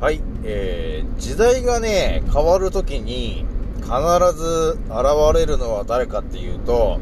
はい、えー、時代がね、変わるときに必ず現れるのは誰かっていうと、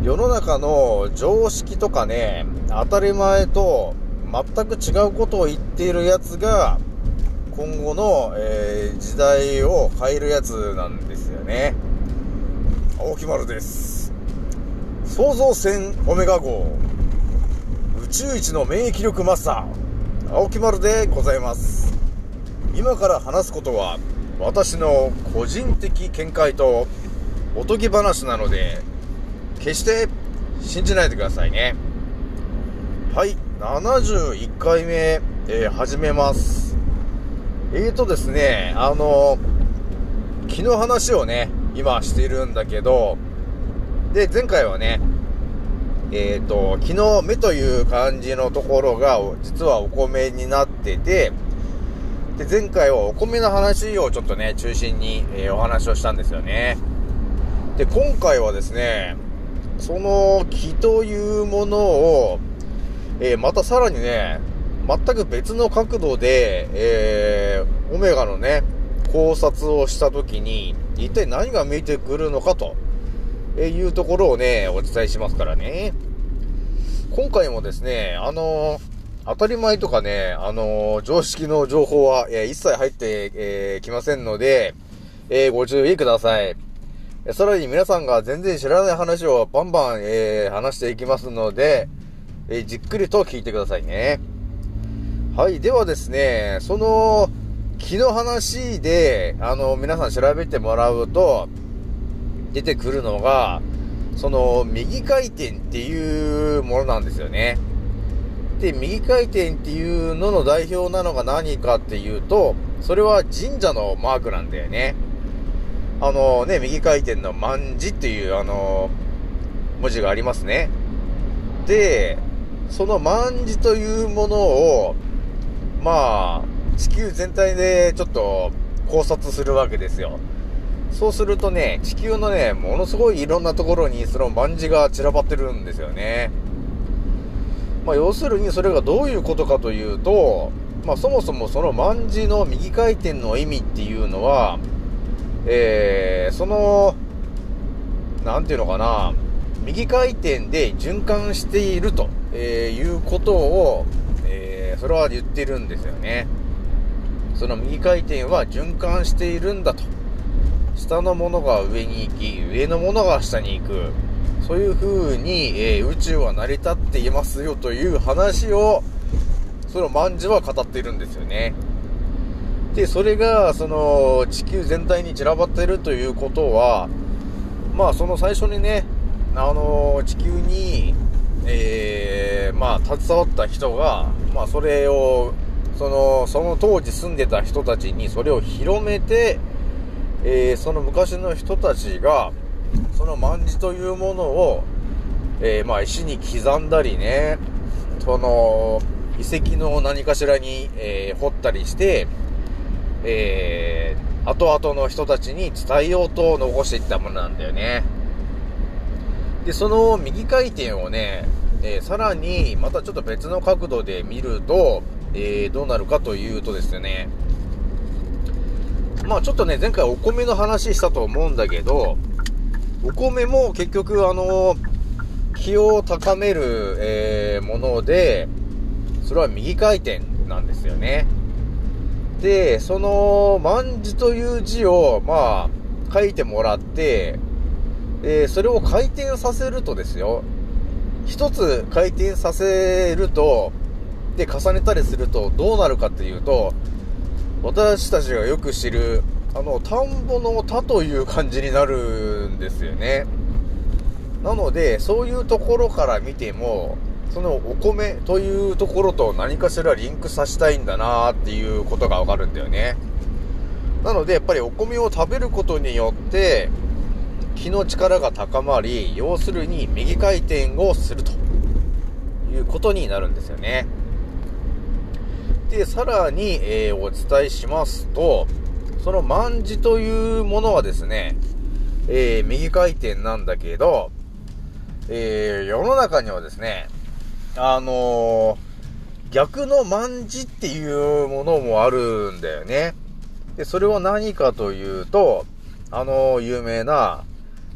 世の中の常識とかね、当たり前と全く違うことを言っているやつが、今後の、えー、時代を変えるやつなんですよね。青木丸です。創造船オメガ号、宇宙一の免疫力マスター、青木丸でございます。今から話すことは、私の個人的見解とおとぎ話なので、決して信じないでくださいね。はい、71回目、えー始めます。えーとですね、あの、昨日話をね、今しているんだけど、で、前回はね、えーと、昨日目という漢字のところが、実はお米になってて、で、前回はお米の話をちょっとね、中心に、えーお話をしたんですよね。で、今回はですね、その木というものを、えーまたさらにね、全く別の角度で、えーオメガのね、考察をしたときに、一体何が見えてくるのかと、えーいうところをね、お伝えしますからね。今回もですね、あの当たり前とかね、あの常識の情報は、え一切入ってき、えーきませんので、えーご注意ください。さらに皆さんが全然知らない話をバンバン、えー話していきますので、えーじっくりと聞いてくださいね。はい。ではですね、その、木の話で、あの、皆さん調べてもらうと、出てくるのが、その、右回転っていうものなんですよね。で、右回転っていうのの代表なのが何かっていうと、それは神社のマークなんだよね。あのね、右回転の万字っていうあの、文字がありますね。で、その万字というものを、まあ、地球全体でちょっと考察するわけですよ。そうするとね、地球のね、ものすごいいろんなところにその万字が散らばってるんですよね。まあ、要するにそれがどういうことかというと、まあ、そもそもその万字の右回転の意味っていうのは、えー、その、なんていうのかな、右回転で循環していると、えいうことを、えーそれは言ってるんですよね。その右回転は循環しているんだと。下のものが上に行き、上のものが下に行く。そういう風に、えー宇宙は成り立っていますよという話を、その万事は語っているんですよね。で、それが、その、地球全体に散らばってるということは、まあ、その最初にね、あの、地球に、えー、まあ、携わった人が、まあ、それを、その、その当時住んでた人たちにそれを広めて、えー、その昔の人たちが、その万字というものを、えー、まあ、石に刻んだりね、その、遺跡の何かしらに、えー掘ったりして、えー、後々の人たちに伝えようと残していったものなんだよね。で、その右回転をね、えーさらにまたちょっと別の角度で見ると、えーどうなるかというとですね、まあちょっとね、前回お米の話したと思うんだけど、お米も結局あの、気を高める、えーもので、それは右回転なんですよね。で、その、万字という字を、まあ、書いてもらって、えーそれを回転させるとですよ、一つ回転させると、で、重ねたりすると、どうなるかっていうと、私たちがよく知る、あの、田んぼの田という感じになるんですよね。なので、そういうところから見ても、そのお米というところと何かしらリンクさせたいんだなーっていうことがわかるんだよね。なので、やっぱりお米を食べることによって、気の力が高まり、要するに右回転をするということになるんですよね。で、さらに、えーお伝えしますと、その万字というものはですね、えー右回転なんだけど、えー世の中にはですね、あの逆の万字っていうものもあるんだよね。で、それは何かというと、あの、有名な、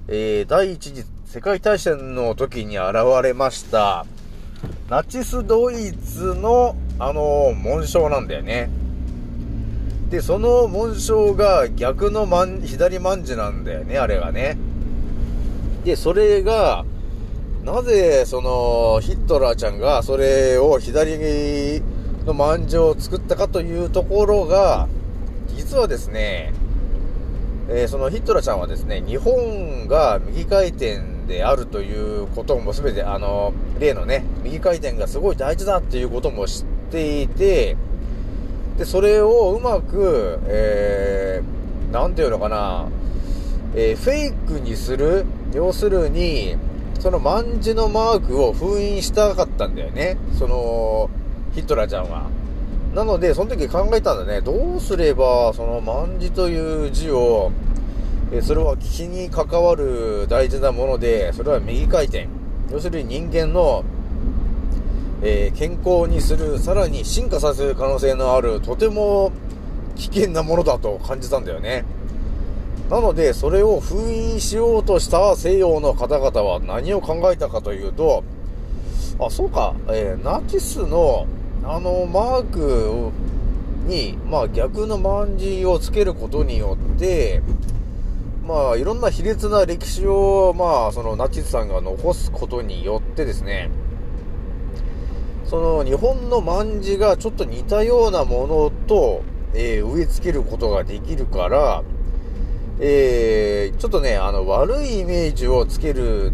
え、第一次世界大戦の時に現れました、ナチスドイツの、あの、紋章なんだよね。で、その紋章が逆のまん左万字なんだよね、あれがね。で、それが、なぜ、その、ヒットラーちゃんが、それを左の万字を作ったかというところが、実はですね、えー、そのヒットラーちゃんはですね、日本が右回転であるということも全て、あの、例のね、右回転がすごい大事だっていうことも知っていて、で、それをうまく、えー、なんていうのかな、えー、フェイクにする、要するに、その万字のマークを封印したかったんだよね。その、ヒトラーちゃんは。なので、その時考えたんだね。どうすれば、その万字という字を、えそれは気に関わる大事なもので、それは右回転。要するに人間のえー、健康にする、さらに進化させる可能性のある、とても危険なものだと感じたんだよね。なので、それを封印しようとした西洋の方々は何を考えたかというと、あ、そうか、えー、ナチスの、あの、マークに、まあ逆の万字をつけることによって、まあいろんな卑劣な歴史を、まあそのナチスさんが残すことによってですね、その日本の卍がちょっと似たようなものと、えー、植え付けることができるから、えー、ちょっとね、あの、悪いイメージをつける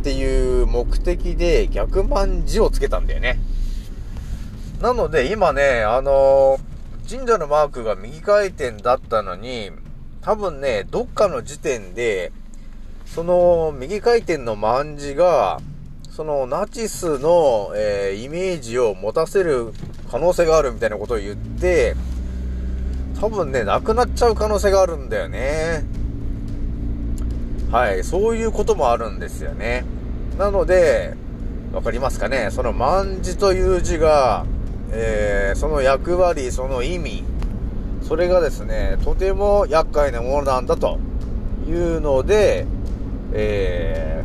っていう目的で逆卍をつけたんだよね。なので今ね、あのー、神社のマークが右回転だったのに、多分ね、どっかの時点で、その右回転の卍が、そのナチスの、えー、イメージを持たせる可能性があるみたいなことを言って、多分ね、なくなっちゃう可能性があるんだよね。はい、そういうこともあるんですよね。なので、わかりますかね？その万字という字が、えー、その役割、その意味、それがですね、とても厄介なものなんだというので、え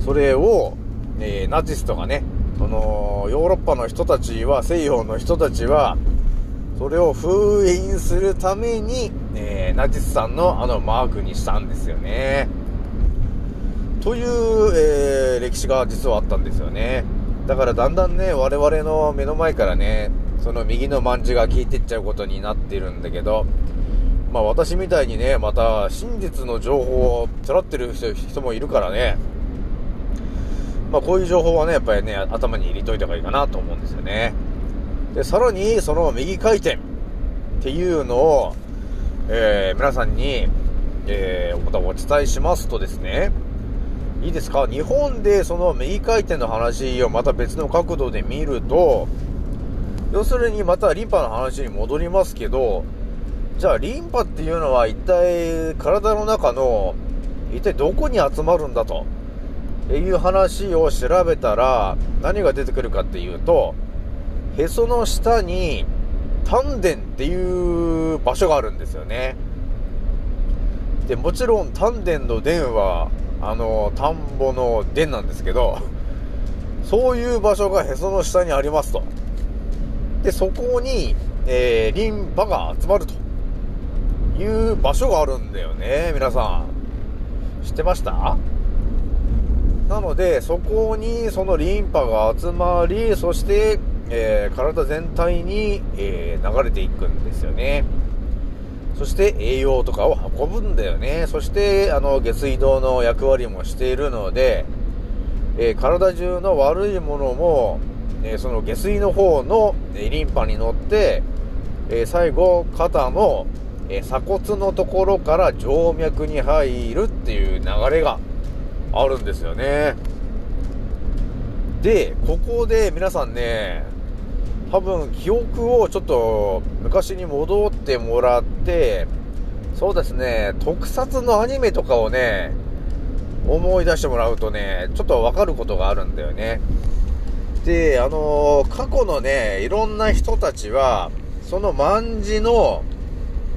ー、それを、えー、ナチスとかね、その、ヨーロッパの人たちは、西洋の人たちは、それを封印するために、えー、ナチスさんのあのマークにしたんですよね。という、えー、歴史が実はあったんですよね。だからだんだんね、我々の目の前からね、その右のまんじが効いてっちゃうことになってるんだけど、まあ私みたいにね、また真実の情報をつらってる人もいるからね、まあ、こういう情報はね、やっぱりね、頭に入れといた方がいいかなと思うんですよね。で、さらに、その右回転っていうのを、えー、皆さんに、えー、お伝えしますとですね、いいですか？日本でその右回転の話をまた別の角度で見ると、要するにまたリンパの話に戻りますけど、じゃあリンパっていうのは一体体の中の一体どこに集まるんだと。いう話を調べたら、何が出てくるかっていうと、へその下に丹田っていう場所があるんですよね。で、もちろん丹田の田は、あの、田んぼの田なんですけど、そういう場所がへその下にありますと。で、そこに、えー、リンパが集まるという場所があるんだよね、皆さん。知ってました？なので、そこにそのリンパが集まり、そして、えー、体全体に、えー、流れていくんですよね。そして栄養とかを運ぶんだよね。そして、あの、下水道の役割もしているので、えー、体中の悪いものも、えその下水の方の、えリンパに乗って、え最後、肩の、え鎖骨のところから静脈に入るっていう流れがあるんですよね。で、ここで皆さんね、多分記憶をちょっと昔に戻ってもらって、そうですね、特撮のアニメとかをね、思い出してもらうとね、ちょっとわかることがあるんだよね。で、あのー、過去のね、いろんな人たちは、その万字の、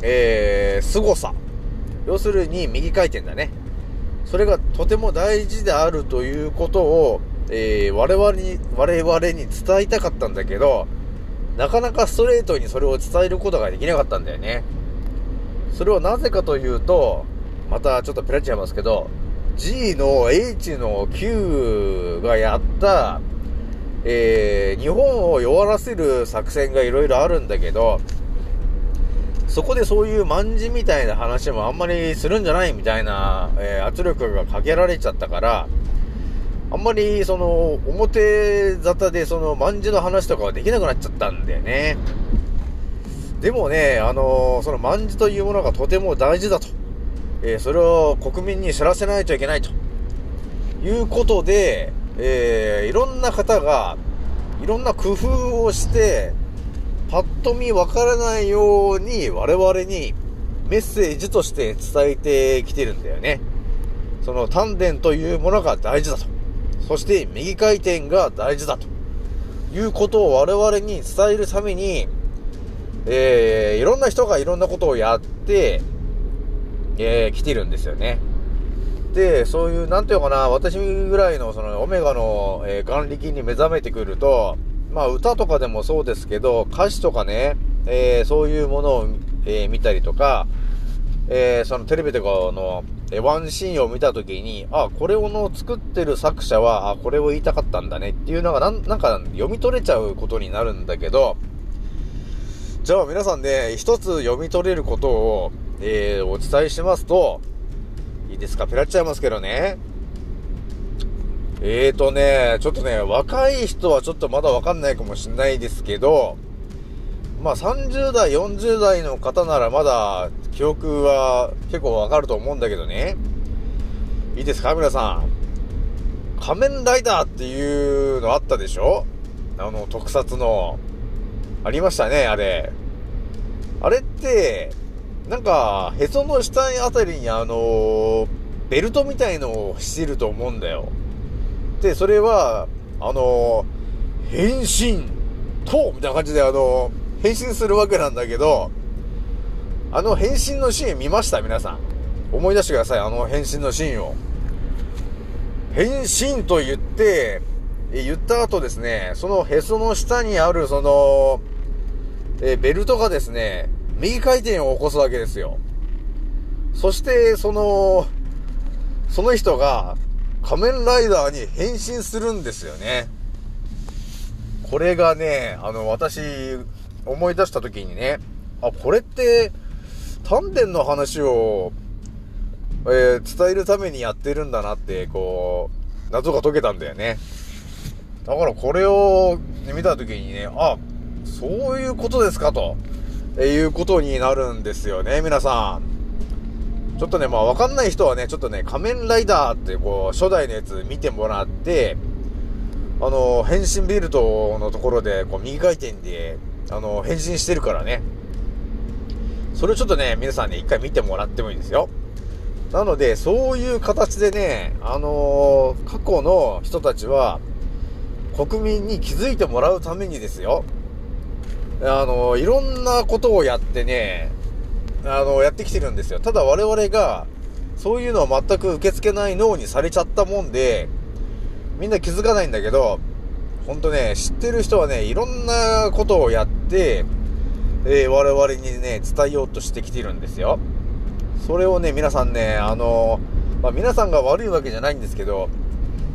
えー、凄さ。要するに右回転だね。それがとても大事であるということを、えー、我々に、我々に伝えたかったんだけど、なかなかストレートにそれを伝えることができなかったんだよね。それはなぜかというと、またちょっとペラっちゃいますけど、G の H の Q がやった、えー、日本を弱らせる作戦がいろいろあるんだけど、そこでそういう万字みたいな話もあんまりするんじゃないみたいな、えー、圧力がかけられちゃったから、あんまりその表沙汰でその万字の話とかはできなくなっちゃったんだよね。でもね、あのー、その万字というものがとても大事だと。えー、それを国民に知らせないといけないと。いうことで、えー、いろんな方が、いろんな工夫をして、パッと見わからないように我々にメッセージとして伝えてきてるんだよね。その丹田というものが大事だと。そして右回転が大事だと。いうことを我々に伝えるために、えー、いろんな人がいろんなことをやって、えー、来てるんですよね。で、そういう、なんていうのかな、私ぐらいの、その、オメガの、えー、眼力に目覚めてくると、まあ、歌とかでもそうですけど、歌詞とかね、えー、そういうものを、えー、見たりとか、えー、そのテレビとかの、えワンシーンを見たときに、あ、これをの作ってる作者は、あ、これを言いたかったんだねっていうのがなん、なんか読み取れちゃうことになるんだけど、じゃあ皆さんね、一つ読み取れることを、えー、お伝えしますと、いいですか？ペラっちゃいますけどね。えーとね、ちょっとね、若い人はちょっとまだわかんないかもしんないですけど、まあ30代、40代の方ならまだ記憶は結構わかると思うんだけどね。いいですか？皆さん。仮面ライダーっていうのあったでしょ？あの、特撮の。ありましたね、あれ。あれって、なんか、へその下あたりにあの、ベルトみたいのをしてると思うんだよ。で、それは、あの、変身と、みたいな感じであの、変身するわけなんだけど、あの変身のシーン見ました？皆さん。思い出してください、あの変身のシーンを。変身と言って、言った後ですね、そのへその下にあるその、えベルトがですね、右回転を起こすわけですよ。そして、その、その人が仮面ライダーに変身するんですよね。これがね、あの、私、思い出した時にね、あ、これって、丹田の話を、えー、伝えるためにやってるんだなって、こう、謎が解けたんだよね。だからこれを見た時にね、あ、そういうことですかと、いうことになるんですよね、皆さん。ちょっとね、まあわかんない人はね、ちょっとね、仮面ライダーってこう、初代のやつ見てもらって、あの、変身ベルトのところで、こう、右回転で、あの、変身してるからね。それをちょっとね、皆さんね、一回見てもらってもいいですよ。なので、そういう形でね、あのー、過去の人たちは、国民に気づいてもらうためにですよ。あの、いろんなことをやってね、あの、やってきてるんですよ。ただ我々が、そういうのを全く受け付けない脳にされちゃったもんで、みんな気づかないんだけど、ほんとね、知ってる人はね、いろんなことをやって、えー、我々にね、伝えようとしてきてるんですよ。それをね、皆さんね、あの、まあ、皆さんが悪いわけじゃないんですけど、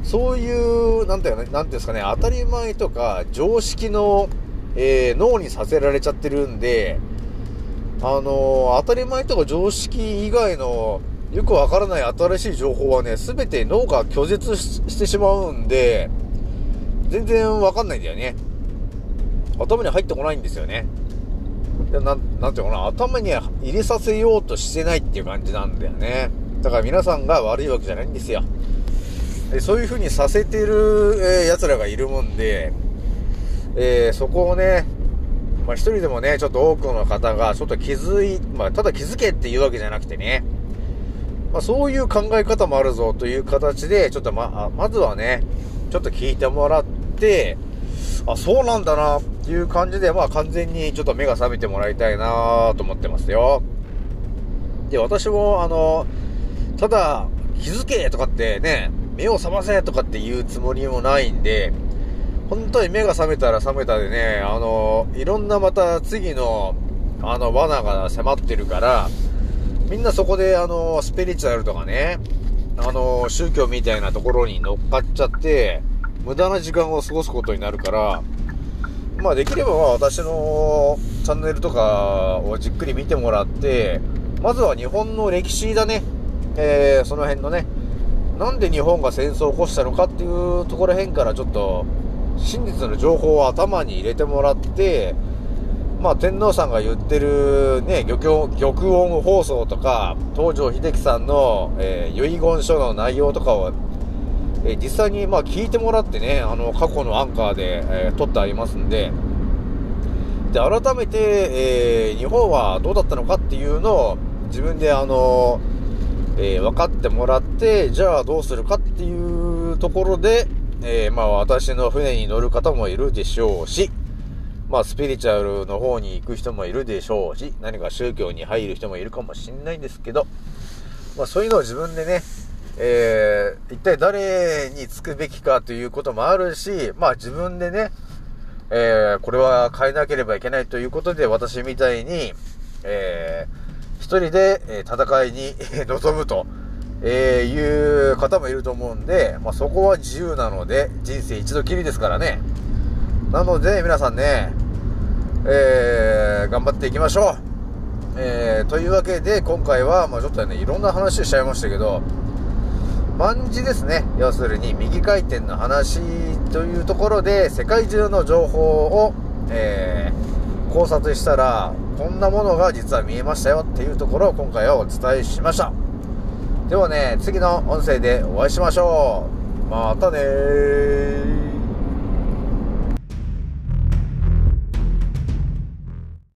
そういう、なんていうの、なんていうんですかね、当たり前とか常識のえー、脳にさせられちゃってるんで、あのー、当たり前とか常識以外のよくわからない新しい情報はね、すべて脳が拒絶してしまうんで、全然わかんないんだよね。頭に入ってこないんですよね。ななんていうのかな、頭に入れさせようとしてないっていう感じなんだよね。だから皆さんが悪いわけじゃないんですよ。でそういう風にさせてる、えー、奴らがいるもんで、えー、そこをね、まあ、一人でもね、ちょっと多くの方が、ちょっと気づい、まあ、ただ気づけっていうわけじゃなくてね、まあ、そういう考え方もあるぞという形で、ちょっとま、まずはね、ちょっと聞いてもらって、あ、そうなんだなっていう感じで、まあ完全にちょっと目が覚めてもらいたいなと思ってますよ。で、私も、あの、ただ、気づけとかってね、目を覚ませとかって言うつもりもないんで、本当に目が覚めたら覚めたでね、あの、いろんなまた次の、あの、罠が迫ってるから、みんなそこで、あの、スピリチュアルとかね、あの、宗教みたいなところに乗っかっちゃって、無駄な時間を過ごすことになるから、まあできれば私のチャンネルとかをじっくり見てもらって、まずは日本の歴史だね。えー、その辺のね、なんで日本が戦争を起こしたのかっていうところ辺からちょっと真実の情報を頭に入れてもらって、まあ、天皇さんが言ってるね、玉玉音放送とか、東条英機さんの、えー、遺言書の内容とかを、えー、実際にまあ聞いてもらってね、あの、過去のアンカーで、えー、撮ってありますんで、で、改めて、えー、日本はどうだったのかっていうのを、自分であの、え、分かってもらって、じゃあどうするかっていうところで、えー、まあ私の船に乗る方もいるでしょうし、まあスピリチュアルの方に行く人もいるでしょうし、何か宗教に入る人もいるかもしんないんですけど、まあそういうのを自分でね、えー、一体誰につくべきかということもあるし、まあ自分でね、えー、これは変えなければいけないということで、私みたいに、えー、一人で、戦いに臨むと。えー、いう方もいると思うんで、まあ、そこは自由なので、人生一度きりですからね。なので、皆さんね、えー、頑張っていきましょう。えー、というわけで、今回は、まあ、ちょっとね、いろんな話をしちゃいましたけど、万事ですね。要するに、右回転の話というところで、世界中の情報を、えー、考察したら、こんなものが実は見えましたよっていうところを今回はお伝えしました。ではね、次の音声でお会いしましょう。またね。